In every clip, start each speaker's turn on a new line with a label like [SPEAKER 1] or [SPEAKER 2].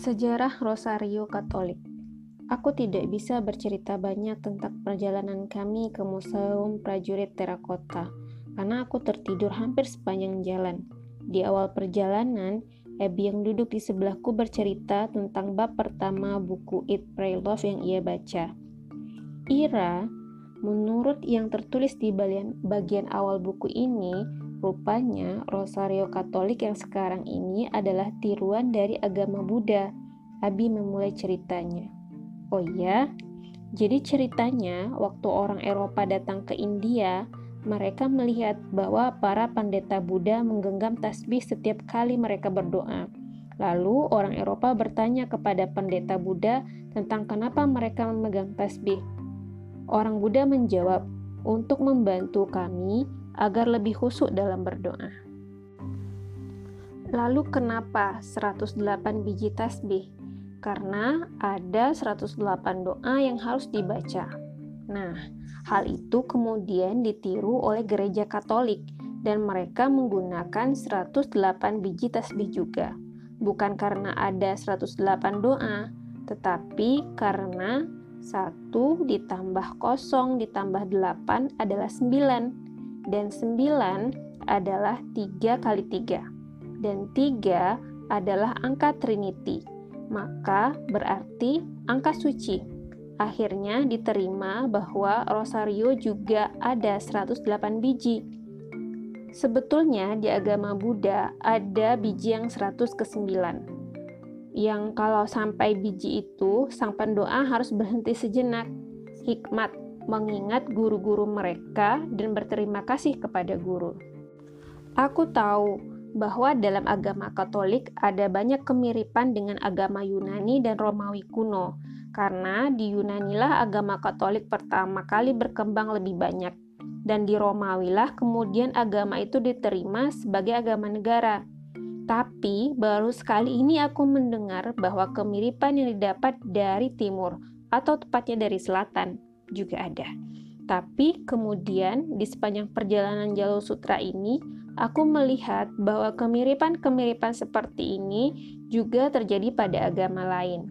[SPEAKER 1] Sejarah Rosario Katolik Aku tidak bisa bercerita banyak tentang perjalanan kami ke Museum Prajurit Terakota karena aku tertidur hampir sepanjang jalan. Di awal perjalanan, Abby yang duduk di sebelahku bercerita tentang bab pertama buku Eat, Pray, Love yang ia baca. Ira, menurut yang tertulis di bagian awal buku ini, rupanya Rosario Katolik yang sekarang ini adalah tiruan dari agama Buddha. Abi memulai ceritanya. Oh iya, jadi ceritanya waktu orang Eropa datang ke India, mereka melihat bahwa para pendeta Buddha menggenggam tasbih setiap kali mereka berdoa. Lalu orang Eropa bertanya kepada pendeta Buddha tentang kenapa mereka memegang tasbih. Orang Buddha menjawab, "Untuk membantu kami agar lebih khusyuk dalam berdoa." Lalu kenapa 108 biji tasbih? karena ada 108 doa yang harus dibaca. Nah, hal itu kemudian ditiru oleh gereja Katolik dan mereka menggunakan 108 biji tasbih juga. Bukan karena ada 108 doa, tetapi karena 1 ditambah 0 ditambah 8 adalah 9 dan 9 adalah 3 kali 3 dan 3 adalah angka Trinity maka berarti angka suci. Akhirnya diterima bahwa rosario juga ada 108 biji. Sebetulnya di agama Buddha ada biji yang 100 ke 9. Yang kalau sampai biji itu, sang pendoa harus berhenti sejenak. Hikmat mengingat guru-guru mereka dan berterima kasih kepada guru. Aku tahu bahwa dalam agama Katolik ada banyak kemiripan dengan agama Yunani dan Romawi kuno, karena di Yunani lah agama Katolik pertama kali berkembang lebih banyak, dan di Romawi lah kemudian agama itu diterima sebagai agama negara. Tapi baru sekali ini aku mendengar bahwa kemiripan yang didapat dari timur atau tepatnya dari selatan juga ada. Tapi kemudian di sepanjang perjalanan jalur sutra ini, aku melihat bahwa kemiripan-kemiripan seperti ini juga terjadi pada agama lain.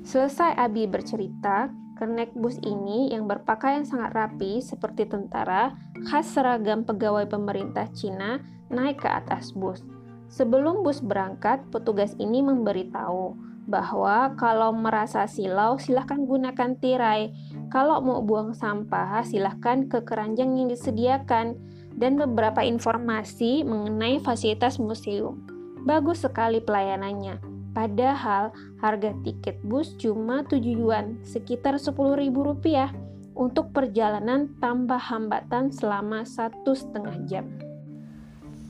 [SPEAKER 1] Selesai Abi bercerita, kenek bus ini yang berpakaian sangat rapi seperti tentara, khas seragam pegawai pemerintah Cina, naik ke atas bus. Sebelum bus berangkat, petugas ini memberitahu bahwa kalau merasa silau silahkan gunakan tirai. Kalau mau buang sampah silahkan ke keranjang yang disediakan dan beberapa informasi mengenai fasilitas museum. Bagus sekali pelayanannya. Padahal harga tiket bus cuma 7 yuan, sekitar Rp10.000 untuk perjalanan tanpa hambatan selama satu setengah jam.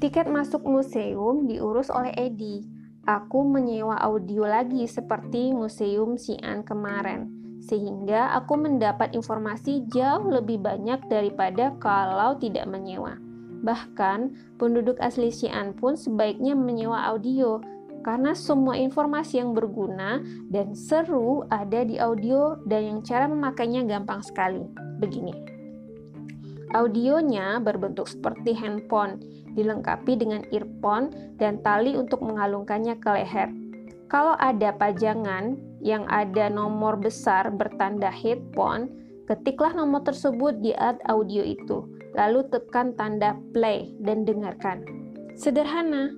[SPEAKER 1] Tiket masuk museum diurus oleh Edi aku menyewa audio lagi seperti Museum Xi'an kemarin, sehingga aku mendapat informasi jauh lebih banyak daripada kalau tidak menyewa. Bahkan, penduduk asli Xi'an pun sebaiknya menyewa audio, karena semua informasi yang berguna dan seru ada di audio dan yang cara memakainya gampang sekali. Begini. Audionya berbentuk seperti handphone, dilengkapi dengan earphone dan tali untuk mengalungkannya ke leher. Kalau ada pajangan yang ada nomor besar bertanda headphone, ketiklah nomor tersebut di alat audio itu, lalu tekan tanda play dan dengarkan. Sederhana,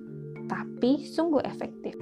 [SPEAKER 1] tapi sungguh efektif.